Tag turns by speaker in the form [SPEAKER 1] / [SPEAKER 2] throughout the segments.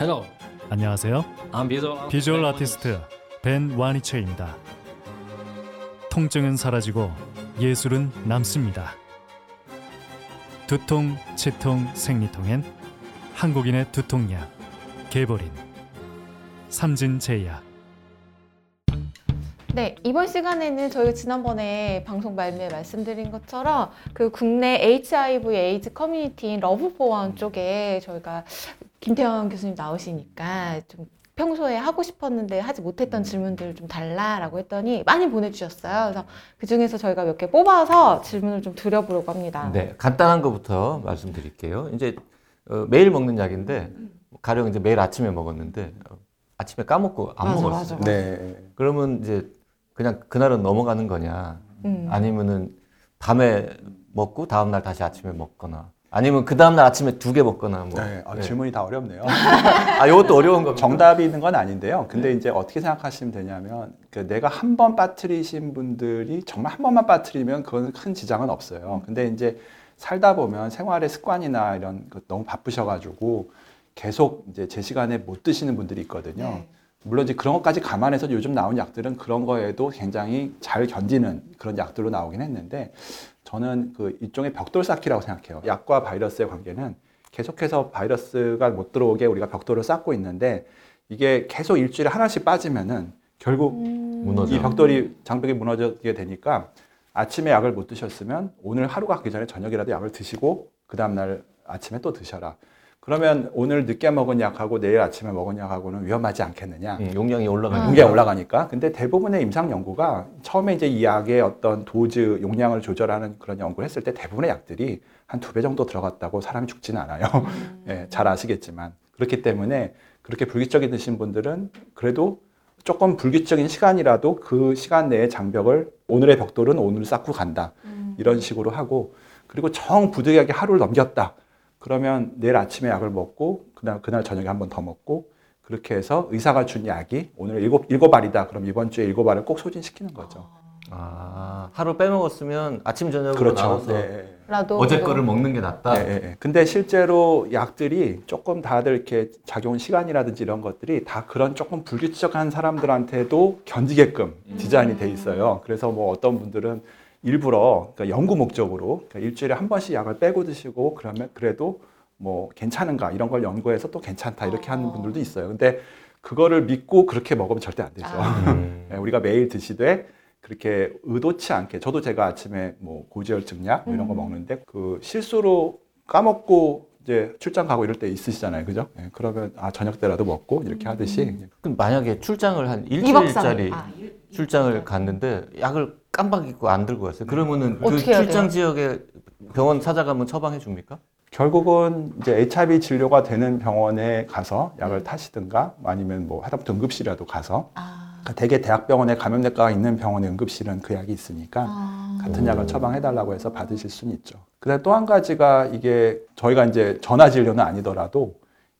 [SPEAKER 1] Hello,
[SPEAKER 2] 안녕하세요.
[SPEAKER 1] I'm visual,
[SPEAKER 2] visual artist 벤 와니체입니다. 통증은 사라지고 예술은 남습니다. 두통, 치통, 생리통엔 한국인의 두통약 게보린 삼진제약
[SPEAKER 3] 네, 이번 시간에는 저희가 지난번에 방송 말미에 말씀드린 것처럼 그 국내 HIV 에이즈 커뮤니티인 Love4One 쪽에 저희가 김태형 교수님 나오시니까 좀 평소에 하고 싶었는데 하지 못했던 질문들을 좀 달라라고 했더니 많이 보내주셨어요. 그래서 그 중에서 저희가 몇 개 뽑아서 질문을 좀 드려보려고 합니다.
[SPEAKER 4] 네, 간단한 것부터 말씀드릴게요. 이제 어, 매일 먹는 약인데 가령 이제 매일 아침에 먹었는데 어, 아침에 까먹고 안
[SPEAKER 3] 맞아,
[SPEAKER 4] 먹었어요.
[SPEAKER 3] 맞아.
[SPEAKER 5] 네.
[SPEAKER 4] 그러면 이제 그냥 그날은 넘어가는 거냐?
[SPEAKER 3] 음.
[SPEAKER 4] 아니면은 밤에 먹고 다음 날 다시 아침에 먹거나 아니면 그 다음 날 아침에 두 개 먹거나 뭐.
[SPEAKER 5] 네. 아,
[SPEAKER 4] 네.
[SPEAKER 5] 질문이 다 어렵네요.
[SPEAKER 4] 아, 이것도 어려운 겁니다.
[SPEAKER 5] 정답이 있는 건 아닌데요. 근데 이제 어떻게 생각하시면 되냐면 그 내가 한 번 빠뜨리신 분들이 정말 한 번만 빠뜨리면 그건 큰 지장은 없어요. 근데 이제 살다 보면 생활의 습관이나 이런 것 너무 바쁘셔가지고 계속 이제 제 시간에 못 드시는 분들이 있거든요.
[SPEAKER 3] 네.
[SPEAKER 5] 물론 이제 그런 것까지 감안해서 요즘 나온 약들은 그런 거에도 굉장히 잘 견디는 그런 약들로 나오긴 했는데 저는 그 일종의 벽돌 쌓기라고 생각해요. 약과 바이러스의 관계는 계속해서 바이러스가 못 들어오게 우리가 벽돌을 쌓고 있는데 이게 계속 일주일에 하나씩 빠지면은 결국
[SPEAKER 3] 음.
[SPEAKER 4] 무너져.
[SPEAKER 5] 이 벽돌이 장벽이 무너지게 되니까 아침에 약을 못 드셨으면 오늘 하루가 가기 전에 저녁이라도 약을 드시고 그 다음날 아침에 또 드셔라. 그러면 오늘 늦게 먹은 약하고 내일 아침에 먹은 약하고는 위험하지 않겠느냐.
[SPEAKER 4] 음, 용량이 올라가니까.
[SPEAKER 5] 용량이 올라가니까. 근데 대부분의 임상 연구가 처음에 이제 이 약의 어떤 도즈 용량을 조절하는 그런 연구를 했을 때 대부분의 약들이 한 두 배 정도 들어갔다고 사람이 죽지는 않아요. 예, 잘 아시겠지만. 그렇기 때문에 그렇게 불규칙적인 드신 분들은 그래도 조금 불규칙적인 시간이라도 그 시간 내에 장벽을 오늘의 벽돌은 오늘 쌓고 간다.
[SPEAKER 3] 음.
[SPEAKER 5] 이런 식으로 하고 그리고 정 부득이하게 하루를 넘겼다. 그러면 내일 아침에 약을 먹고 그날 그날 저녁에 한 번 더 먹고 그렇게 해서 의사가 준 약이 오늘 일곱 일곱 알이다. 그럼 이번 주에 일곱 알을 꼭 소진시키는 거죠.
[SPEAKER 4] 아, 하루 빼먹었으면 아침 저녁으로
[SPEAKER 5] 그렇죠.
[SPEAKER 4] 나눠서
[SPEAKER 5] 네.
[SPEAKER 3] 라도
[SPEAKER 4] 어제 거를 먹는 게 낫다.
[SPEAKER 5] 예, 예, 예. 근데 실제로 약들이 조금 다들 이렇게 작용 시간이라든지 이런 것들이 다 그런 조금 불규칙한 사람들한테도 견디게끔 디자인이 돼 있어요. 그래서 뭐 어떤 분들은 일부러 그러니까 연구 목적으로 그러니까 일주일에 한 번씩 약을 빼고 드시고 그러면 그래도 뭐 괜찮은가 이런 걸 연구해서 또 괜찮다 이렇게 하는 분들도 있어요. 근데 그거를 믿고 그렇게 먹으면 절대 안 되죠.
[SPEAKER 3] 아.
[SPEAKER 4] 음.
[SPEAKER 5] 예, 우리가 매일 드시되 그렇게 의도치 않게 저도 제가 아침에 뭐 고지혈증 약뭐 이런 거
[SPEAKER 3] 음.
[SPEAKER 5] 먹는데 그 실수로 까먹고 이제 출장 가고 이럴 때 있으시잖아요, 그죠? 예, 그러면 아 저녁 때라도 먹고 이렇게 하듯이
[SPEAKER 4] 그럼 만약에 출장을 한
[SPEAKER 3] 2박
[SPEAKER 4] 일주일짜리
[SPEAKER 3] 3일. 아,
[SPEAKER 4] 출장을 갔는데 약을 깜빡 잊고 안 들고 갔어요. 그러면은 그
[SPEAKER 3] 어떻게 해야
[SPEAKER 4] 출장
[SPEAKER 3] 돼요?
[SPEAKER 4] 지역에 병원 찾아가면 처방해 줍니까?
[SPEAKER 5] 결국은 이제 HIV 진료가 되는 병원에 가서 약을 타시든가 아니면 뭐 하다못해 응급실이라도 가서
[SPEAKER 3] 아.
[SPEAKER 5] 그러니까 대개 대학병원에 감염내과가 있는 병원의 응급실은 그 약이 있으니까
[SPEAKER 3] 아.
[SPEAKER 5] 같은 약을 처방해달라고 해서 받으실 수는 있죠. 그다음 또한 가지가 이게 저희가 이제 전화 진료는 아니더라도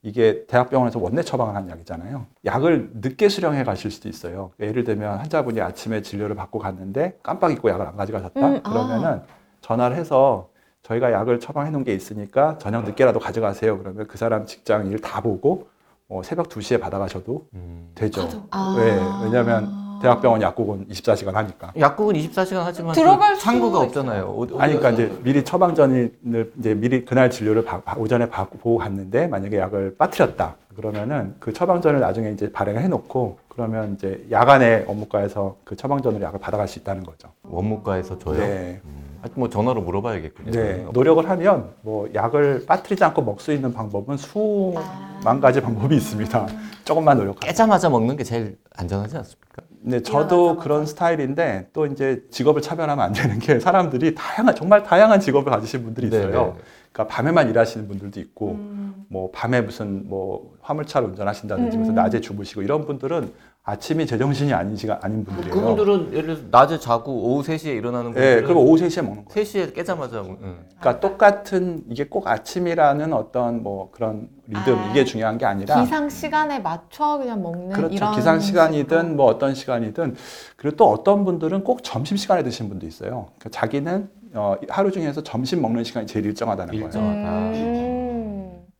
[SPEAKER 5] 이게 대학병원에서 원내 처방을 한 약이잖아요. 약을 늦게 수령해 가실 수도 있어요. 예를 들면 환자분이 아침에 진료를 받고 갔는데 깜빡 잊고 약을 안 가져가셨다.
[SPEAKER 3] 음, 아.
[SPEAKER 5] 그러면은 전화를 해서 저희가 약을 처방해 놓은 게 있으니까 저녁 늦게라도 가져가세요. 그러면 그 사람 직장 일 다 보고 어, 새벽 2시에 받아가셔도
[SPEAKER 4] 음.
[SPEAKER 5] 되죠.
[SPEAKER 3] 아.
[SPEAKER 5] 왜? 왜냐하면 대학병원 약국은 24시간 하니까.
[SPEAKER 4] 약국은 24시간 하지만
[SPEAKER 3] 들어갈
[SPEAKER 4] 그 창구가
[SPEAKER 3] 수가
[SPEAKER 4] 없잖아요. 어디-
[SPEAKER 5] 아니, 그러니까
[SPEAKER 4] 어디
[SPEAKER 5] 이제 미리 처방전을 이제 미리 그날 진료를 바- 바- 오전에 받고 보고 갔는데 만약에 약을 빠뜨렸다 그러면은 그 처방전을 나중에 이제 발행을 해놓고 그러면 이제 야간에 업무과에서 그 처방전으로 약을 받아갈 수 있다는 거죠.
[SPEAKER 4] 원무과에서 줘요.
[SPEAKER 5] 네,
[SPEAKER 4] 하여튼 뭐 전화로 물어봐야겠군요.
[SPEAKER 5] 네 노력을 하면 뭐 약을 빠뜨리지 않고 먹을 수 있는 방법은 수만 가지 방법이 있습니다. 조금만 노력하면.
[SPEAKER 4] 깨자마자 먹는 게 제일 안전하지 않습니까?
[SPEAKER 5] 네, 저도 그런 스타일인데 또 이제 직업을 차별하면 안 되는 게 사람들이 다양한 정말 다양한 직업을 가지신 분들이 있어요.
[SPEAKER 4] 네, 네.
[SPEAKER 5] 그러니까 밤에만 일하시는 분들도 있고
[SPEAKER 3] 음.
[SPEAKER 5] 뭐 밤에 무슨 뭐 화물차를 운전하신다든지
[SPEAKER 3] 음.
[SPEAKER 5] 무슨 낮에 주무시고 이런 분들은 아침이 제정신이 아닌 시간 아닌 분들이에요.
[SPEAKER 4] 그분들은 예를 들어서 낮에 자고 오후 3시에 일어나는
[SPEAKER 5] 네,
[SPEAKER 4] 분들은
[SPEAKER 5] 그리고 오후 3시에 먹는 거예요.
[SPEAKER 4] 3시에 깨자마자 먹- 응.
[SPEAKER 5] 그러니까 똑같은 이게 꼭 아침이라는 어떤 뭐 그런 리듬
[SPEAKER 3] 아,
[SPEAKER 5] 이게 중요한 게 아니라
[SPEAKER 3] 기상 시간에 맞춰 그냥 먹는
[SPEAKER 5] 그렇죠.
[SPEAKER 3] 이런
[SPEAKER 5] 기상 시간이든. 뭐 어떤 시간이든 그리고 또 어떤 분들은 꼭 점심 시간에 드시는 분도 있어요. 그러니까 자기는 어, 하루 중에서 점심 먹는 시간이 제일 일정하다는 거예요.
[SPEAKER 4] 일정하다.
[SPEAKER 3] 음.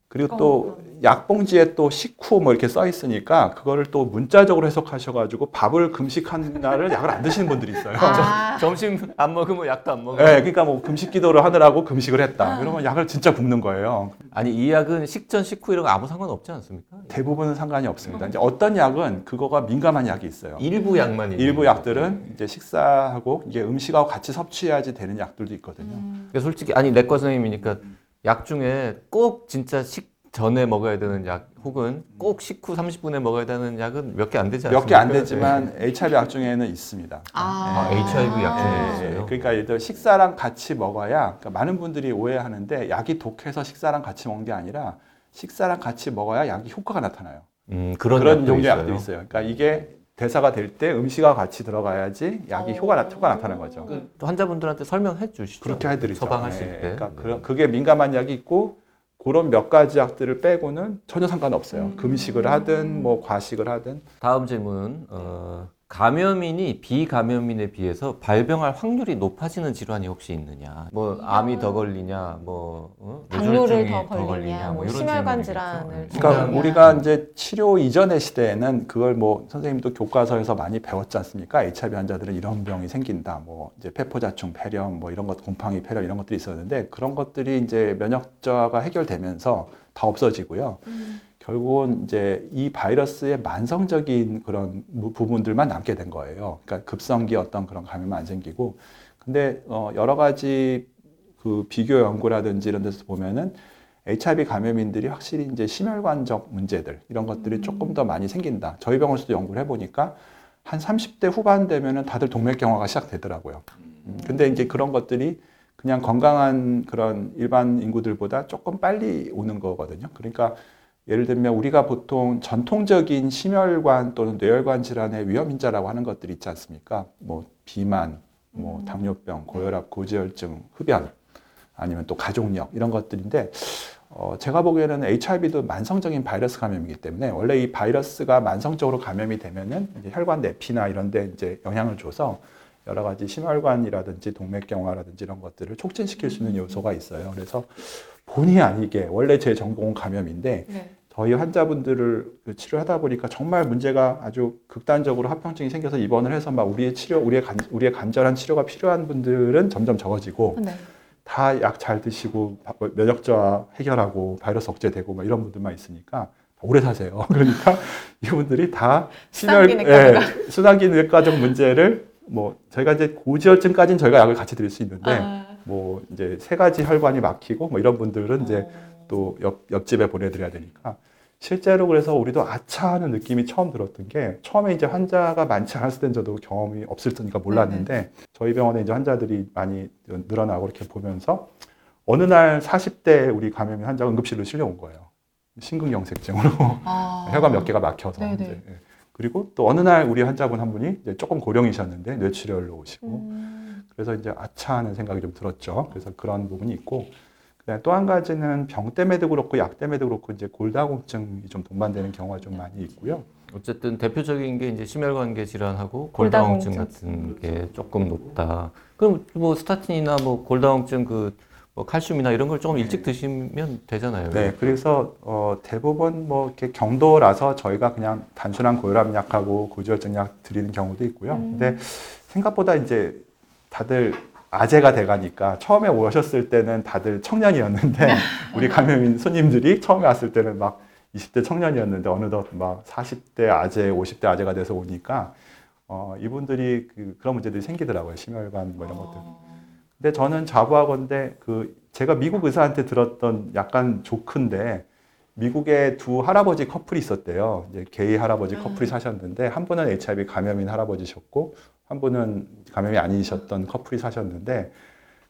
[SPEAKER 5] 그리고 또 약봉지에 또 식후 뭐 이렇게 써 있으니까 그거를 또 문자적으로 해석하셔가지고 밥을 금식한 날을 약을 안 드시는 분들이 있어요.
[SPEAKER 3] 아,
[SPEAKER 4] 점심 안 먹으면 약도 안 먹어.
[SPEAKER 5] 네, 그러니까 뭐 금식 기도를 하느라고 금식을 했다. 이러면 약을 진짜 굶는 거예요.
[SPEAKER 4] 아니 이 약은 식전 식후 이런 거 아무 상관 없지 않습니까?
[SPEAKER 5] 대부분은 상관이 없습니다. 이제 어떤 약은 그거가 민감한 약이 있어요.
[SPEAKER 4] 일부 약만 있는
[SPEAKER 5] 일부. 약들은 이제 식사하고 이게 음식하고 같이 섭취해야지 되는 약들도 있거든요.
[SPEAKER 4] 그러니까 솔직히 아니 내과 선생님이니까 약 중에 꼭 진짜 식 전에 먹어야 되는 약 혹은 꼭 식후 30분에 먹어야 되는 약은 몇 개 안 되지 않습니까?
[SPEAKER 5] 몇 개 안 되지만 HIV 약 중에는 있습니다.
[SPEAKER 3] 아,
[SPEAKER 4] 아, HIV 약 중에
[SPEAKER 5] 예,
[SPEAKER 4] 있어요?
[SPEAKER 5] 그러니까 예를 들어 식사랑 같이 먹어야 그러니까 많은 분들이 오해하는데 약이 독해서 식사랑 같이 먹는 게 아니라 식사랑 같이 먹어야 약이 효과가 나타나요.
[SPEAKER 4] 음, 그런,
[SPEAKER 5] 그런
[SPEAKER 4] 약도
[SPEAKER 5] 종류의
[SPEAKER 4] 있어요.
[SPEAKER 5] 약들이 있어요. 그러니까 이게 대사가 될 때 음식하고 같이 들어가야지 약이
[SPEAKER 3] 어.
[SPEAKER 5] 효과 나, 효과 나타나는 거죠.
[SPEAKER 4] 그, 또 환자분들한테 설명해 주시죠.
[SPEAKER 5] 그렇게 해드리죠.
[SPEAKER 4] 처방하실
[SPEAKER 5] 네,
[SPEAKER 4] 때.
[SPEAKER 5] 그러니까 그런 그게 민감한 약이 있고 그런 몇 가지 약들을 빼고는 전혀 상관없어요. 금식을 하든 뭐 과식을 하든
[SPEAKER 4] 다음 질문. 어, 감염인이 비감염인에 비해서 발병할 확률이 높아지는 질환이 혹시 있느냐? 뭐 암이 더 걸리냐? 뭐 어?
[SPEAKER 3] 당뇨를 더 걸리냐, 뭐
[SPEAKER 4] 이런
[SPEAKER 3] 심혈관
[SPEAKER 4] 질문이겠죠.
[SPEAKER 3] 질환을
[SPEAKER 4] 네.
[SPEAKER 3] 더
[SPEAKER 5] 그러니까 우리가 이제 치료 이전의 시대에는 그걸 뭐 선생님도 교과서에서 많이 배웠지 않습니까? HIV 환자들은 이런 병이 생긴다. 뭐 이제 폐포자충, 폐렴, 뭐 이런 것, 곰팡이 폐렴 이런 것들이 있었는데 그런 것들이 이제 면역 저하가 해결되면서 다 없어지고요. 결국은 이제 이 바이러스의 만성적인 그런 부- 부분들만 남게 된 거예요. 그러니까 급성기 어떤 그런 감염은 안 생기고. 근데 어 여러 가지 그 비교 연구라든지 이런 데서 보면은 HIV 감염인들이 확실히 이제 심혈관적 문제들 이런 것들이 조금 더 많이 생긴다. 저희 병원에서도 연구를 해보니까 한 30대 후반 되면은 다들 동맥경화가 시작되더라고요. 음, 근데 이제 그런 것들이 그냥 건강한 그런 일반 인구들보다 조금 빨리 오는 거거든요. 그러니까 예를 들면 우리가 보통 전통적인 심혈관 또는 뇌혈관 질환의 위험 인자라고 하는 것들이 있지 않습니까? 뭐 비만, 뭐 당뇨병, 고혈압, 고지혈증, 흡연 아니면 또 가족력 이런 것들인데 어, 제가 보기에는 HIV도 만성적인 바이러스 감염이기 때문에 원래 이 바이러스가 만성적으로 감염이 되면은 이제 혈관 내피나 이런 데 이제 영향을 줘서 여러 가지 심혈관이라든지 동맥경화라든지 이런 것들을 촉진시킬 수 있는 요소가 있어요. 그래서 본의 아니게 원래 제 전공은 감염인데
[SPEAKER 3] 네.
[SPEAKER 5] 저희 환자분들을 그 치료하다 보니까 정말 문제가 아주 극단적으로 합병증이 생겨서 입원을 해서 막 우리의 치료, 우리의 간, 우리의 간절한 치료가 필요한 분들은 점점 적어지고
[SPEAKER 3] 네.
[SPEAKER 5] 다약 잘 드시고 바- 면역 저하 해결하고 바이러스 억제되고 막 이런 분들만 있으니까 오래 사세요. 그러니까 이분들이 다 심혈-. 예, 수납기 내과적 문제를 뭐 저희가 이제 고지혈증까지는 저희가 약을 같이 드릴 수 있는데
[SPEAKER 3] 아.
[SPEAKER 5] 뭐 이제 세 가지 혈관이 막히고 뭐 이런 분들은 이제
[SPEAKER 3] 어.
[SPEAKER 5] 또 옆, 옆집에 보내드려야 되니까 실제로 그래서 우리도 아차 하는 느낌이 처음 들었던 게 처음에 이제 환자가 많지 않았을 땐 저도 경험이 없을 테니까 몰랐는데 저희 병원에 이제 환자들이 많이 늘어나고 이렇게 보면서 어느 날 40대 우리 감염인 환자가 응급실로 실려온 거예요. 심근경색증으로
[SPEAKER 3] 아.
[SPEAKER 5] 혈관 몇 개가 막혀서 예. 그리고 또 어느 날 우리 환자분 한 분이 이제 조금 고령이셨는데 뇌출혈로 오시고
[SPEAKER 3] 음.
[SPEAKER 5] 그래서 이제 아차 하는 생각이 좀 들었죠. 그래서 그런 부분이 있고 또 한 가지는 병 때문에도 그렇고 약 때문에도 그렇고 이제 골다공증이 좀 동반되는 경우가 좀 많이 있고요.
[SPEAKER 4] 어쨌든 대표적인 게 이제 심혈관계 질환하고
[SPEAKER 3] 골다공증.
[SPEAKER 4] 골다공증 같은 게 조금 높다. 그럼 뭐 스타틴이나 뭐 골다공증 그 뭐 칼슘이나 이런 걸 조금 일찍 드시면 되잖아요.
[SPEAKER 5] 네, 그래서 어, 대부분 뭐 이렇게 경도라서 저희가 그냥 단순한 고혈압 약하고 고지혈증 약 드리는 경우도 있고요.
[SPEAKER 3] 음.
[SPEAKER 5] 근데 생각보다 이제 다들 아재가 돼가니까 처음에 오셨을 때는 다들 청년이었는데 우리 감염인 손님들이 처음에 왔을 때는 막 20대 청년이었는데 어느덧 막 40대 아재, 50대 아재가 돼서 오니까 어, 이분들이 그, 그런 문제들이 생기더라고요. 심혈관 뭐 이런 것들. 근데 저는 자부하건대 그 제가 미국 의사한테 들었던 약간 조크인데 미국에 두 할아버지 커플이 있었대요. 이제 게이 할아버지 커플이 사셨는데 한 분은 HIV 감염인 할아버지셨고 한 분은 감염이 아니셨던 커플이 사셨는데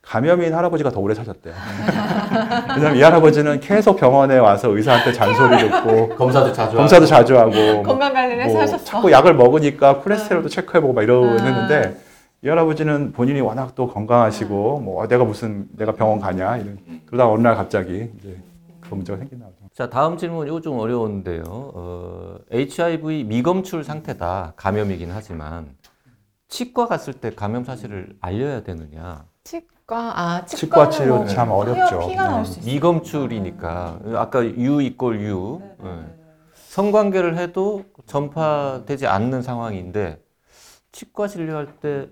[SPEAKER 5] 감염인 할아버지가 더 오래 사셨대요. 왜냐면 이 할아버지는 계속 병원에 와서 의사한테 잔소리 듣고
[SPEAKER 4] 검사도 자주
[SPEAKER 5] 검사도 자주 하고 뭐
[SPEAKER 3] 건강 관련해서
[SPEAKER 5] 뭐
[SPEAKER 3] 하셨어.
[SPEAKER 5] 자꾸 약을 먹으니까 콜레스테롤도 체크해보고 막 이러고
[SPEAKER 3] 아.
[SPEAKER 5] 했는데 이 할아버지는 본인이 워낙 또 건강하시고 뭐 어, 내가 무슨 내가 병원 가냐 이런 그러다 어느 날 갑자기 이제 그런 문제가 생긴다.
[SPEAKER 4] 자, 다음 질문 이거 좀 어려운데요. 어, HIV 미검출 상태다. 감염이긴 하지만 치과 갔을 때 감염 사실을 알려야 되느냐?
[SPEAKER 3] 치, 아,
[SPEAKER 5] 치과
[SPEAKER 3] 치과는
[SPEAKER 5] 치료 뭐참 어렵죠.
[SPEAKER 3] 피가
[SPEAKER 5] 네.
[SPEAKER 3] 나올 수 있어요.
[SPEAKER 4] 미검출이니까 아까 U 이꼴 U 예. 성관계를 해도 전파되지 않는 상황인데 치과 진료할 때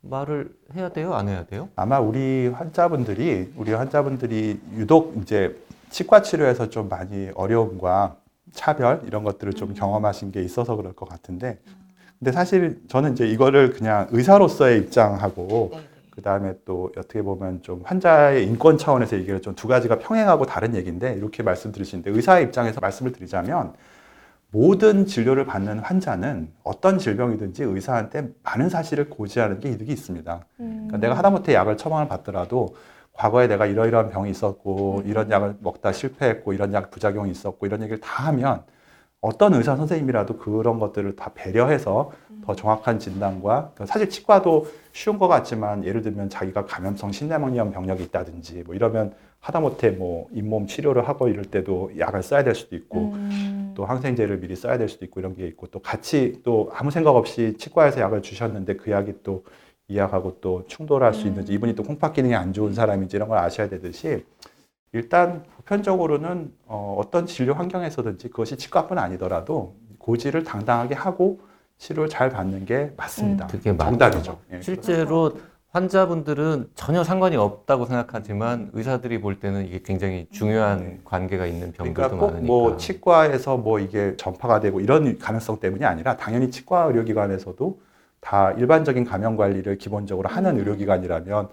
[SPEAKER 4] 말을 해야 돼요? 안 해야 돼요?
[SPEAKER 5] 아마 우리 환자분들이 우리 환자분들이 유독 이제 치과 치료에서 좀 많이 어려움과 차별 이런 것들을 좀 경험하신 게 있어서 그럴 것 같은데 근데 사실 저는 이제 이거를 그냥 의사로서의 입장하고
[SPEAKER 3] 네, 네.
[SPEAKER 5] 그 다음에 또 어떻게 보면 좀 환자의 인권 차원에서 얘기를 좀 두 가지가 평행하고 다른 얘기인데 이렇게 말씀드릴 수 있는데 의사의 입장에서 말씀을 드리자면 모든 진료를 받는 환자는 어떤 질병이든지 의사한테 많은 사실을 고지하는 게 이득이 있습니다.
[SPEAKER 3] 음.
[SPEAKER 5] 그러니까 내가 하다못해 약을 처방을 받더라도 과거에 내가 이러이러한 병이 있었고
[SPEAKER 3] 음.
[SPEAKER 5] 이런 약을 먹다 실패했고 이런 약 부작용이 있었고 이런 얘기를 다 하면 어떤 의사 선생님이라도 그런 것들을 다 배려해서
[SPEAKER 3] 음.
[SPEAKER 5] 더 정확한 진단과 그러니까 사실 치과도 쉬운 것 같지만 예를 들면 자기가 감염성 신내막염 병력이 있다든지 뭐 이러면 하다못해 뭐 잇몸 치료를 하고 이럴 때도 약을 써야 될 수도 있고
[SPEAKER 3] 음.
[SPEAKER 5] 또 항생제를 미리 써야 될 수도 있고 이런 게 있고 또 같이 또 아무 생각 없이 치과에서 약을 주셨는데 그 약이 또 이 약하고 또 충돌할 수 있는지
[SPEAKER 3] 음.
[SPEAKER 5] 이분이 또 콩팥 기능이 안 좋은 사람인지 이런 걸 아셔야 되듯이 일단 보편적으로는 어, 어떤 진료 환경에서든지 그것이 치과뿐 아니더라도 고지를 당당하게 하고 치료를 잘 받는 게 맞습니다.
[SPEAKER 3] 음.
[SPEAKER 4] 그게.
[SPEAKER 5] 정답이죠. 예,
[SPEAKER 4] 실제로 환자분들은 전혀 상관이 없다고 생각하지만 의사들이 볼 때는 이게 굉장히 중요한
[SPEAKER 5] 네.
[SPEAKER 4] 관계가 있는 병들도
[SPEAKER 5] 그러니까 꼭
[SPEAKER 4] 많으니까.
[SPEAKER 5] 뭐 치과에서 뭐 이게 전파가 되고 이런 가능성 때문이 아니라 당연히 치과 의료기관에서도 다 일반적인 감염 관리를 기본적으로 하는
[SPEAKER 3] 음.
[SPEAKER 5] 의료기관이라면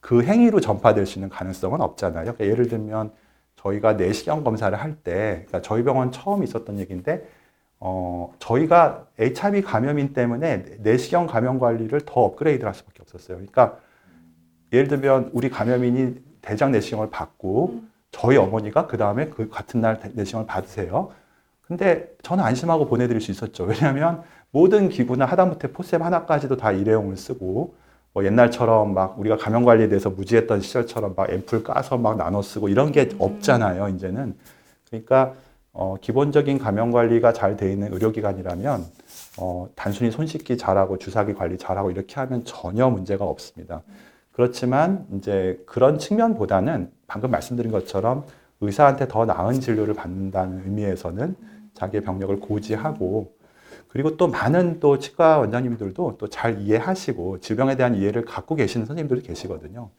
[SPEAKER 5] 그 행위로 전파될 수 있는 가능성은 없잖아요. 그러니까 예를 들면 저희가 내시경 검사를 할 때, 그러니까 저희 병원 처음 있었던 얘기인데, 어, 저희가 HIV 감염인 때문에 내시경 감염 관리를 더 업그레이드 할 수밖에 없었어요. 그러니까 예를 들면 우리 감염인이 대장 내시경을 받고 저희 어머니가 그 다음에 그 같은 날 내시경을 받으세요. 근데 저는 안심하고 보내드릴 수 있었죠. 왜냐하면 모든 기구나 하다못해 포셉 하나까지도 다 일회용을 쓰고 뭐 옛날처럼 막 우리가 감염 관리에 대해서 무지했던 시절처럼 막 앰플 까서 막 나눠 쓰고 이런 게 없잖아요. 이제는 그러니까 어, 기본적인 감염 관리가 잘 돼 있는 의료기관이라면 어, 단순히 손 씻기 잘하고 주사기 관리 잘하고 이렇게 하면 전혀 문제가 없습니다. 그렇지만 이제 그런 측면보다는 방금 말씀드린 것처럼 의사한테 더 나은 진료를 받는다는 의미에서는 자기의 병력을 고지하고 그리고 또 많은 또 치과 원장님들도 또 잘 이해하시고 질병에 대한 이해를 갖고 계시는 선생님들도 계시거든요.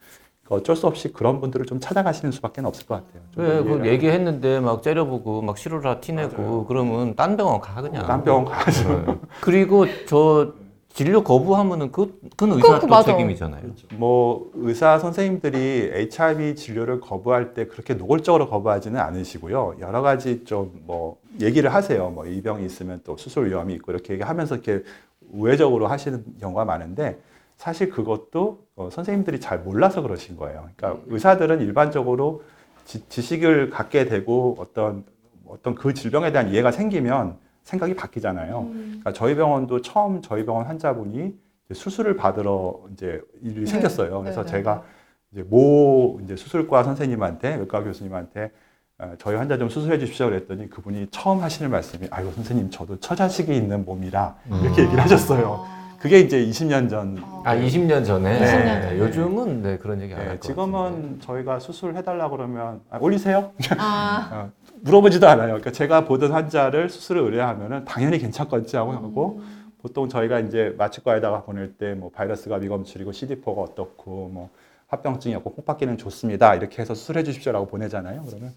[SPEAKER 5] 그러니까 어쩔 수 없이 그런 분들을 좀 찾아가시는 수밖에 없을 것 같아요. 좀
[SPEAKER 4] 왜, 그 얘기했는데 막 째려보고 막 시로라 티내고 그러면 딴 병원 가 그냥.
[SPEAKER 5] 딴 병원 가서
[SPEAKER 4] 네. 그리고 저 진료 거부하면은 그, 그건 의사
[SPEAKER 3] 그것도
[SPEAKER 4] 또. 책임이잖아요.
[SPEAKER 5] 뭐 의사 선생님들이 HIV 진료를 거부할 때 그렇게 노골적으로 거부하지는 않으시고요. 여러 가지 좀 뭐 얘기를 하세요. 뭐 이 병이 있으면 또 수술 위험이 있고 이렇게 얘기하면서 이렇게 우회적으로 하시는 경우가 많은데 사실 그것도 어, 선생님들이 잘 몰라서 그러신 거예요. 그러니까 의사들은 일반적으로 지, 지식을 갖게 되고 어떤 어떤 그 질병에 대한 이해가 생기면 생각이 바뀌잖아요.
[SPEAKER 3] 음.
[SPEAKER 5] 그러니까 저희 병원도 처음 저희 병원 환자분이 이제 수술을 받으러 이제 일이
[SPEAKER 3] 네.
[SPEAKER 5] 생겼어요. 그래서
[SPEAKER 3] 네, 네,
[SPEAKER 5] 제가 이제 모 이제 수술과 선생님한테 외과 교수님한테 어, 저희 환자 좀 수술해 주십시오 그랬더니 그분이 처음 하시는 말씀이 아이고 선생님 저도 처자식이 있는 몸이라 이렇게
[SPEAKER 4] 음.
[SPEAKER 5] 얘기를 하셨어요. 그게 이제 20년 전.
[SPEAKER 4] 아, 20년 전에.
[SPEAKER 3] 20년 전에.
[SPEAKER 4] 요즘은 네, 그런 얘기 안
[SPEAKER 5] 네,
[SPEAKER 4] 할것
[SPEAKER 5] 지금은
[SPEAKER 4] 같은데.
[SPEAKER 5] 저희가 수술 해달라 그러면 아, 올리세요.
[SPEAKER 3] 아.
[SPEAKER 5] 물어보지도 않아요. 그러니까 제가 보던 환자를 수술을 의뢰하면은 당연히 괜찮겠지 하고 하고
[SPEAKER 3] 음.
[SPEAKER 5] 보통 저희가 이제 마취과에다가 보낼 때 뭐 바이러스가 미검출이고 CD4가 어떻고 뭐 합병증이 없고 콩팥 기능 좋습니다. 이렇게 해서 수술해 주십시오라고 보내잖아요. 그러면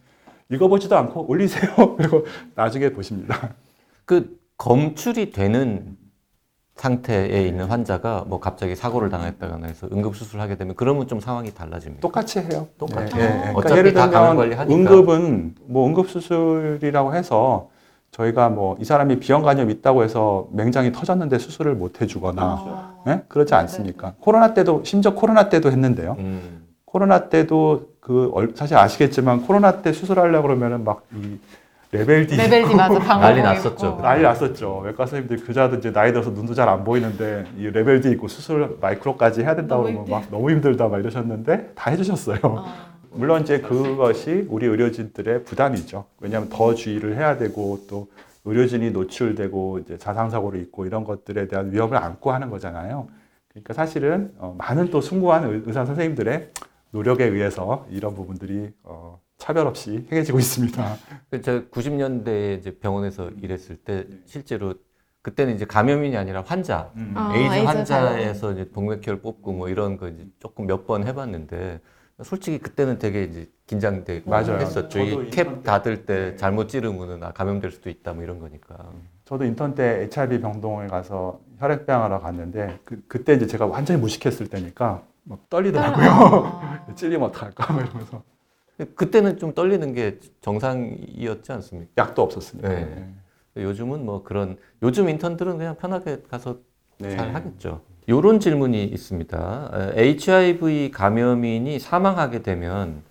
[SPEAKER 5] 읽어보지도 않고 올리세요. 그리고 나중에 보십니다.
[SPEAKER 4] 그 검출이 되는 상태에 있는 환자가 뭐 갑자기 사고를 당했다거나 해서 응급 수술을 하게 되면 그러면 좀 상황이 달라집니다.
[SPEAKER 5] 똑같이 해요.
[SPEAKER 4] 똑같죠.
[SPEAKER 5] 예, 예, 예. 그러니까
[SPEAKER 4] 어차피
[SPEAKER 5] 예를
[SPEAKER 4] 다 감염
[SPEAKER 5] 들면
[SPEAKER 4] 관리하니까.
[SPEAKER 5] 응급은 뭐 응급 수술이라고 해서 저희가 뭐 이 사람이 비형 간염 있다고 해서 맹장이 터졌는데 수술을 못 해주거나
[SPEAKER 3] 아.
[SPEAKER 5] 예? 그렇지 않습니까? 코로나 때도 심지어 코로나 때도 했는데요.
[SPEAKER 4] 음.
[SPEAKER 5] 코로나 때도 그 얼- 사실 아시겠지만 코로나 때 수술하려고 그러면은 막이 레벨 D
[SPEAKER 3] 레벨 D 맞아 방어
[SPEAKER 4] 난리 났었죠.
[SPEAKER 5] 난리 났었죠. 외과 선생님들 그자도 이제 나이 들어서 눈도 잘 안 보이는데 이 레벨 D 입고 수술 마이크로까지 해야 된다고
[SPEAKER 3] 너무
[SPEAKER 5] 그러면 막 너무 힘들다 막 이러셨는데 다 해주셨어요.
[SPEAKER 3] 아.
[SPEAKER 5] 물론 이제 그것이 우리 의료진들의 부담이죠. 왜냐하면 더 주의를 해야 되고 또 의료진이 노출되고 이제 자상사고를 입고 이런 것들에 대한 위험을 안고 하는 거잖아요. 그러니까 사실은 어, 많은 또 숭고한 의- 의사 선생님들의 노력에 의해서 이런 부분들이 어, 차별 없이 행해지고 있습니다.
[SPEAKER 4] 그 제가 90년대에 이제 병원에서 일했을 때 실제로 그때는 이제 감염인이 아니라 환자,
[SPEAKER 3] 아,
[SPEAKER 4] 에이즈
[SPEAKER 3] 에이즈
[SPEAKER 4] 환자에서 이제 동맥혈 뽑고 뭐 이런 거 이제 조금 몇 번 해봤는데 솔직히 그때는 되게 이제 긴장되고
[SPEAKER 5] 맞아요.
[SPEAKER 4] 했었죠. 이 캡 닫을 때
[SPEAKER 5] 네.
[SPEAKER 4] 잘못 찌르면은 아, 감염될 수도 있다 뭐 이런 거니까.
[SPEAKER 5] 저도 인턴 때 HIV 병동에 가서 혈액배양하러 갔는데 그, 그때 이제 제가 완전히 무식했을 때니까 막 떨리더라고요.
[SPEAKER 3] 아.
[SPEAKER 5] 찔리면 어떡할까 막 이러면서
[SPEAKER 4] 그때는 좀 떨리는 게 정상이었지 않습니까?
[SPEAKER 5] 약도 없었으니까.
[SPEAKER 4] 네. 요즘은 뭐 그런 요즘 인턴들은 그냥 편하게 가서
[SPEAKER 5] 네.
[SPEAKER 4] 잘 하겠죠. 이런 질문이 있습니다. 에, HIV 감염인이 사망하게 되면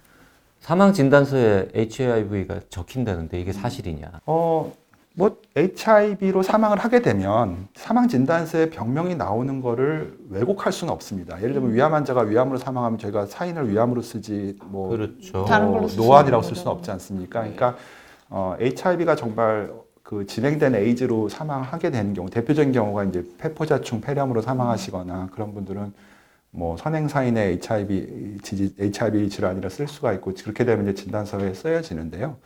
[SPEAKER 4] 사망 진단서에 HIV가 적힌다는데 이게 사실이냐?
[SPEAKER 5] 어, 뭐 HIV로 사망을 하게 되면 사망 진단서에 병명이 나오는 거를 왜곡할 수는 없습니다. 예를 들면 위암 환자가 위암으로 사망하면 저희가 사인을 위암으로 쓰지 뭐
[SPEAKER 4] 그렇죠.
[SPEAKER 3] 다른 걸로 쓸 수는
[SPEAKER 5] 노안이라고 쓸 수는. 없지 않습니까? 그러니까 어, HIV가 정말 그 진행된 에이즈로 사망하게 되는 경우 대표적인 경우가 이제 폐포자충 폐렴으로 사망하시거나 그런 분들은 뭐 선행사인의 HIV HIV 질환이라 쓸 수가 있고 그렇게 되면 이제 진단서에 쓰여지는데요.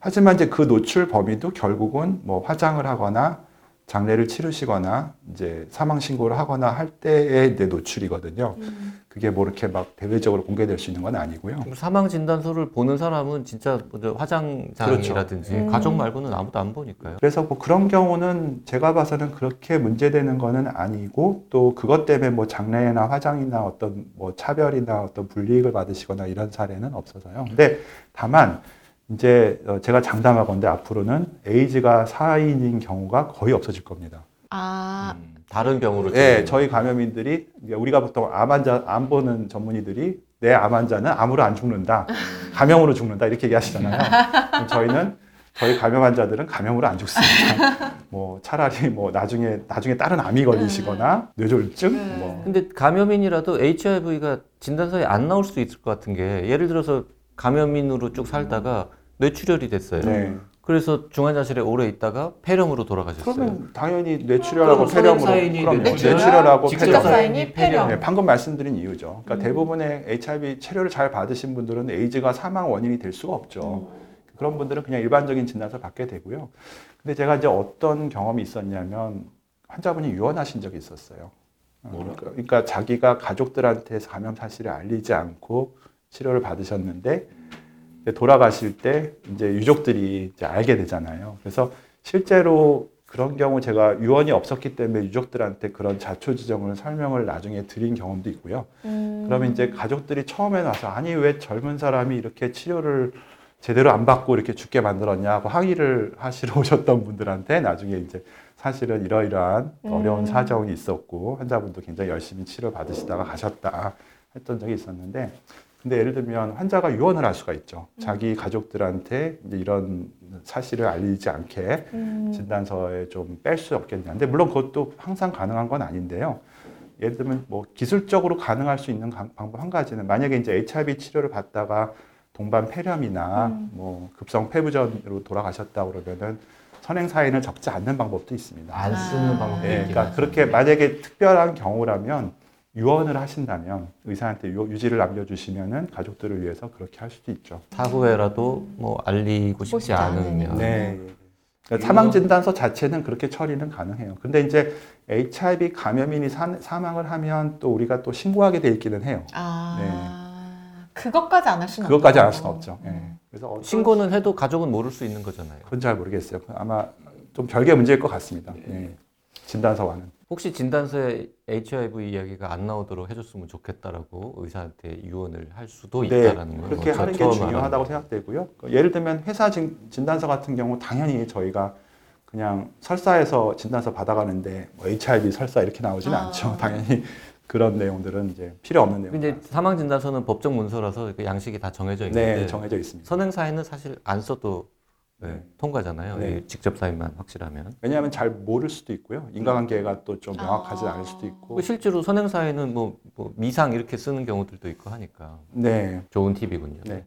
[SPEAKER 5] 하지만 이제 그 노출 범위도 결국은 뭐 화장을 하거나 장례를 치르시거나 이제 사망 신고를 하거나 할 때의 이제 노출이거든요.
[SPEAKER 3] 음.
[SPEAKER 5] 그게 뭐 이렇게 막 대외적으로 공개될 수 있는 건 아니고요.
[SPEAKER 4] 사망 진단서를 보는 사람은 진짜 화장장이라든지
[SPEAKER 3] 그렇죠. 음.
[SPEAKER 4] 가족 말고는 아무도 안 보니까요.
[SPEAKER 5] 그래서 뭐 그런 경우는 제가 봐서는 그렇게 문제되는 거는 아니고 또 그것 때문에 뭐 장례나 화장이나 어떤 뭐 차별이나 어떤 불이익을 받으시거나 이런 사례는 없어서요. 근데 다만 이제 어, 제가 장담하건대 앞으로는 에이즈가 사인인 경우가 거의 없어질 겁니다.
[SPEAKER 3] 아,
[SPEAKER 4] 음, 다른 병으로.
[SPEAKER 5] 예,
[SPEAKER 4] 좀-
[SPEAKER 5] 저희 감염인들이 우리가 보통 암 환자 암 보는 전문의들이 내 암 환자는 암으로 안 죽는다, 감염으로 죽는다 이렇게 얘기하시잖아요. 그럼 저희는 저희 감염 환자들은 감염으로 안 죽습니다. 뭐 차라리 뭐 나중에 나중에 다른 암이 걸리시거나 뇌졸중
[SPEAKER 3] 음.
[SPEAKER 5] 뭐
[SPEAKER 4] 근데 감염인이라도 HIV가 진단서에 안 나올 수도 있을 것 같은 게 예를 들어서 감염인으로 쭉 살다가 뇌출혈이 됐어요.
[SPEAKER 5] 네.
[SPEAKER 4] 그래서 중환자실에 오래 있다가 폐렴으로 돌아가셨어요.
[SPEAKER 5] 그러면 당연히 뇌출혈하고
[SPEAKER 4] 그럼
[SPEAKER 5] 폐렴으로.
[SPEAKER 4] 뇌출혈,
[SPEAKER 5] 뇌출혈하고 폐렴.
[SPEAKER 3] 사인이 폐렴.
[SPEAKER 5] 네, 방금 말씀드린 이유죠. 그러니까
[SPEAKER 3] 음.
[SPEAKER 5] 대부분의 HIV 치료를 잘 받으신 분들은 에이즈가 사망 원인이 될 수가 없죠. 그런 분들은 그냥 일반적인 진단서 받게 되고요. 근데 제가 이제 어떤 경험이 있었냐면 환자분이 유언하신 적이 있었어요. 어,
[SPEAKER 4] 뭐라?
[SPEAKER 5] 그러니까, 그러니까 자기가 가족들한테 감염 사실을 알리지 않고 치료를 받으셨는데 돌아가실 때 이제 유족들이 이제 알게 되잖아요. 그래서 실제로 그런 경우 제가 유언이 없었기 때문에 유족들한테 그런 자초 지정을 설명을 나중에 드린 경험도 있고요.
[SPEAKER 3] 음.
[SPEAKER 5] 그러면 이제 가족들이 처음에 와서 아니 왜 젊은 사람이 이렇게 치료를 제대로 안 받고 이렇게 죽게 만들었냐고 항의를 하시러 오셨던 분들한테 나중에 이제 사실은 이러이러한 어려운
[SPEAKER 3] 음.
[SPEAKER 5] 사정이 있었고 환자분도 굉장히 열심히 치료 받으시다가 가셨다 했던 적이 있었는데 근데 예를 들면 환자가 유언을 할 수가 있죠. 자기 가족들한테 이제 이런 사실을 알리지 않게
[SPEAKER 3] 음.
[SPEAKER 5] 진단서에 좀 뺄 수 없겠냐. 근데 물론 그것도 항상 가능한 건 아닌데요. 예를 들면 뭐 기술적으로 가능할 수 있는 강- 방법 한 가지는 만약에 이제 HIV 치료를 받다가 동반 폐렴이나
[SPEAKER 3] 음.
[SPEAKER 5] 뭐 급성 폐부전으로 돌아가셨다 그러면은 선행 사인을 적지 않는 방법도 있습니다.
[SPEAKER 4] 안 쓰는
[SPEAKER 3] 아.
[SPEAKER 4] 방법이
[SPEAKER 5] 예,
[SPEAKER 4] 있긴
[SPEAKER 5] 그러니까. 그렇게 만약에 특별한 경우라면 유언을 하신다면 의사한테 유, 유지를 남겨주시면은 가족들을 위해서 그렇게 할 수도 있죠.
[SPEAKER 4] 사후에라도 뭐 알리고 싶지
[SPEAKER 3] 싶지
[SPEAKER 4] 않으면
[SPEAKER 3] 않으니까.
[SPEAKER 5] 네. 그러니까 사망 진단서 자체는 그렇게 처리는 가능해요. 근데 이제 HIV 감염인이 사, 사망을 하면 또 우리가 또 신고하게 돼 있기는 해요.
[SPEAKER 3] 아, 그것까지 안 할 수는
[SPEAKER 5] 그것까지 안할
[SPEAKER 3] 없죠.
[SPEAKER 5] 수는 없죠. 예.
[SPEAKER 3] 음.
[SPEAKER 5] 그래서
[SPEAKER 4] 신고는 해도 가족은 모를 수 있는 거잖아요.
[SPEAKER 5] 그건 잘 모르겠어요. 아마 좀 별개 문제일 것 같습니다. 예. 진단서와는.
[SPEAKER 4] 혹시 진단서에 HIV 이야기가 안 나오도록 해줬으면 좋겠다라고 의사한테 유언을 할 수도
[SPEAKER 5] 네,
[SPEAKER 4] 있다라는 거.
[SPEAKER 5] 그렇게
[SPEAKER 4] 저
[SPEAKER 5] 하는 게 중요하다고. 생각되고요. 그 예를 들면 회사 진, 진단서 같은 경우 당연히 저희가 그냥 설사에서 진단서 받아가는데 뭐 HIV 설사 이렇게 나오지는
[SPEAKER 3] 아.
[SPEAKER 5] 않죠. 당연히 그런 내용들은 이제 필요 없는 내용.
[SPEAKER 4] 근데 사망 진단서는 법적 문서라서 그 양식이 다 정해져 있는데
[SPEAKER 5] 네, 정해져 있습니다.
[SPEAKER 4] 선행 사인은 사실 안 써도 네,
[SPEAKER 5] 네.
[SPEAKER 4] 통과잖아요.
[SPEAKER 5] 네.
[SPEAKER 4] 이 직접 사인만 확실하면.
[SPEAKER 5] 왜냐하면 잘 모를 수도 있고요. 인과관계가 또 좀 명확하지
[SPEAKER 3] 아.
[SPEAKER 5] 않을 수도 있고.
[SPEAKER 4] 그 실제로 선행 사인은 뭐, 뭐 미상 이렇게 쓰는 경우들도 있고 하니까
[SPEAKER 5] 네.
[SPEAKER 4] 좋은 팁이군요.
[SPEAKER 5] 네.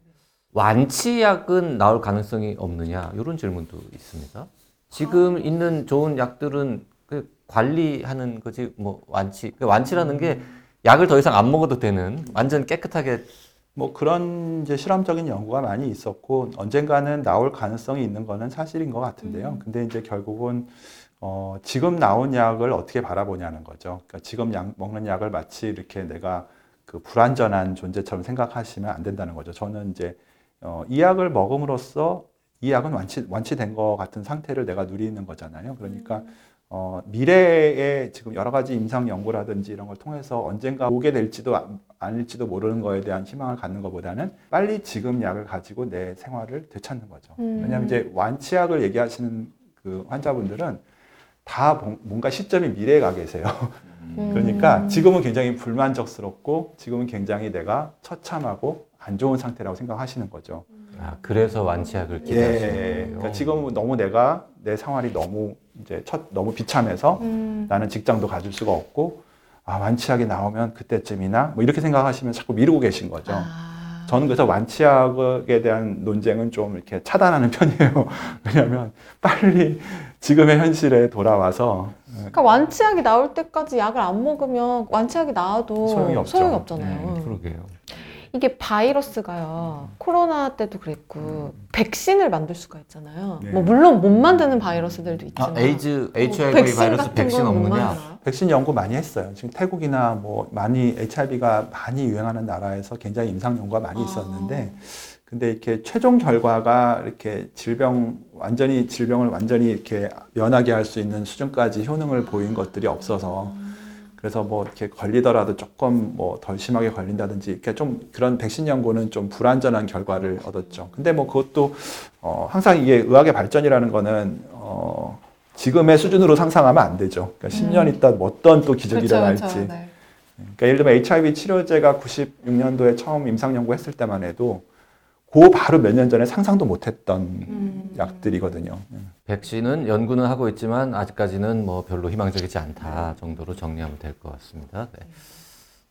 [SPEAKER 4] 완치약은 나올 가능성이 없느냐 이런 질문도 있습니다. 지금 있는 좋은 약들은 그 관리하는 거지 뭐 완치. 그 완치라는 게 약을 더 이상 안 먹어도 되는 완전 깨끗하게
[SPEAKER 5] 뭐 그런 이제 실험적인 연구가 많이 있었고 언젠가는 나올 가능성이 있는 거는 사실인 것 같은데요. 근데 이제 결국은 어, 지금 나온 약을 어떻게 바라보냐는 거죠. 그러니까 지금 약, 먹는 약을 마치 이렇게 내가 그 불완전한 존재처럼 생각하시면 안 된다는 거죠. 저는 이제 어, 이 약을 먹음으로써 이 약은 완치, 완치된 것 같은 상태를 내가 누리는 거잖아요. 그러니까 어, 미래에 지금 여러 가지 임상 연구라든지 이런 걸 통해서 언젠가 오게 될지도 아- 아닐지도 모르는 거에 대한 희망을 갖는 것보다는 빨리 지금 약을 가지고 내 생활을 되찾는 거죠.
[SPEAKER 3] 음.
[SPEAKER 5] 왜냐하면 이제 완치약을 얘기하시는 그 환자분들은 다 뭔- 뭔가 시점이 미래에 가 계세요.
[SPEAKER 3] 음.
[SPEAKER 5] 그러니까 지금은 굉장히 불만족스럽고 지금은 굉장히 내가 처참하고 안 좋은 상태라고 생각하시는 거죠.
[SPEAKER 4] 아, 그래서 완치약을 기대하시는
[SPEAKER 5] 예.
[SPEAKER 4] 거예요.
[SPEAKER 5] 그러니까 지금은 너무 내가 내 생활이 너무 이제 첫 너무 비참해서
[SPEAKER 3] 음.
[SPEAKER 5] 나는 직장도 가질 수가 없고 아 완치약이 나오면 그때쯤이나 뭐 이렇게 생각하시면 자꾸 미루고 계신 거죠.
[SPEAKER 3] 아.
[SPEAKER 5] 저는 그래서 완치약에 대한 논쟁은 좀 이렇게 차단하는 편이에요. 왜냐하면 빨리 지금의 현실에 돌아와서
[SPEAKER 3] 그러니까 완치약이 나올 때까지 약을 안 먹으면 완치약이 나와도
[SPEAKER 5] 소용이 없죠.
[SPEAKER 3] 소용이 없잖아요.
[SPEAKER 5] 네,
[SPEAKER 4] 그러게요.
[SPEAKER 3] 이게 바이러스가요. 코로나 때도 그랬고 백신을 만들 수가 있잖아요.
[SPEAKER 5] 네.
[SPEAKER 3] 뭐 물론 못 만드는 바이러스들도
[SPEAKER 4] 아,
[SPEAKER 3] 있지만
[SPEAKER 4] 에이즈,
[SPEAKER 3] 뭐
[SPEAKER 4] HIV
[SPEAKER 3] 백신
[SPEAKER 4] 바이러스
[SPEAKER 3] 같은
[SPEAKER 4] 백신
[SPEAKER 3] 건못
[SPEAKER 4] 없느냐?
[SPEAKER 3] 만들어요?
[SPEAKER 5] 백신 연구 많이 했어요. 지금 태국이나 뭐 많이 HIV가 많이 유행하는 나라에서 굉장히 임상 연구가 많이
[SPEAKER 3] 아.
[SPEAKER 5] 있었는데 근데 이렇게 최종 결과가 이렇게 질병 완전히 질병을 완전히 이렇게 면하게 할 수 있는 수준까지 효능을 보인 것들이 없어서 그래서 뭐 이렇게 걸리더라도 조금 뭐 덜 심하게 걸린다든지 이렇게 좀 그런 백신 연구는 좀 불완전한 결과를 얻었죠. 근데 뭐 그것도 어 항상 이게 의학의 발전이라는 거는 어 지금의 수준으로 상상하면 안 되죠. 그러니까 10년 있다 뭐 어떤 또 기적이
[SPEAKER 3] 그렇죠,
[SPEAKER 5] 일어날지.
[SPEAKER 3] 그렇죠. 네.
[SPEAKER 5] 그러니까 예를 들면 HIV 치료제가 96년도에 처음 임상 연구했을 때만 해도 그 바로 몇 년 전에 상상도 못했던
[SPEAKER 3] 음.
[SPEAKER 5] 약들이거든요.
[SPEAKER 4] 백신은 연구는 하고 있지만 아직까지는 뭐 별로 희망적이지 않다 정도로 정리하면 될 것 같습니다. 네.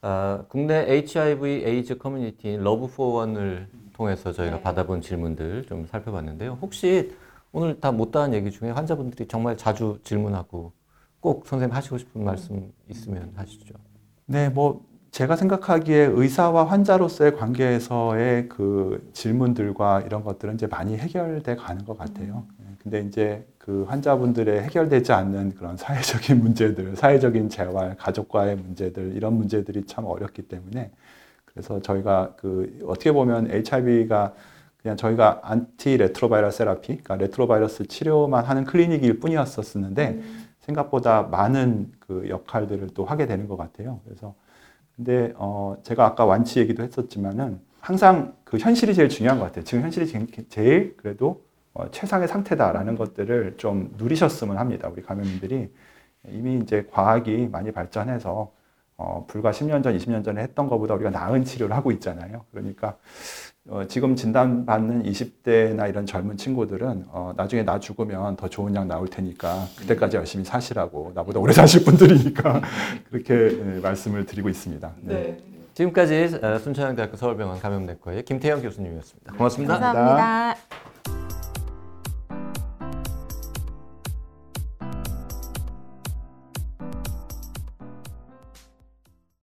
[SPEAKER 4] 아, 국내 HIV 에이즈 커뮤니티인 Love4One을 통해서 저희가
[SPEAKER 3] 네.
[SPEAKER 4] 받아본 질문들 좀 살펴봤는데요. 혹시 오늘 다 못다한 얘기 중에 환자분들이 정말 자주 질문하고 꼭 선생님 하시고 싶은 말씀 있으면 하시죠.
[SPEAKER 5] 네, 뭐 제가 생각하기에 의사와 환자로서의 관계에서의 그 질문들과 이런 것들은 이제 많이 해결돼 가는 것 같아요. 네, 근데 이제 그 환자분들의 해결되지 않는 그런 사회적인 문제들, 사회적인 재활, 가족과의 문제들 이런 문제들이 참 어렵기 때문에 그래서 저희가 그 어떻게 보면 HIV가 그냥 저희가 antiretroviral therapy, 그러니까 레트로바이러스 치료만 하는 클리닉일 뿐이었었는데 생각보다 많은 그 역할들을 또 하게 되는 것 같아요. 그래서 근데 어 제가 아까 완치 얘기도 했었지만은 항상 그 현실이 제일 중요한 것 같아요. 지금 현실이 제- 제일 그래도 어 최상의 상태다라는 것들을 좀 누리셨으면 합니다. 우리 감염인들이 이미 이제 과학이 많이 발전해서 어 불과 10년 전, 20년 전에 했던 것보다 우리가 나은 치료를 하고 있잖아요. 그러니까 어, 지금 진단받는 20대나 이런 젊은 친구들은 어, 나중에 나 죽으면 더 좋은 약 나올 테니까 그때까지 열심히 사시라고 나보다 오래 사실 분들이니까 그렇게 예, 말씀을 드리고 있습니다. 네.
[SPEAKER 4] 지금까지 어, 순천향대학교 서울병원 감염내과의 김태형 교수님이었습니다. 고맙습니다.
[SPEAKER 3] 감사합니다.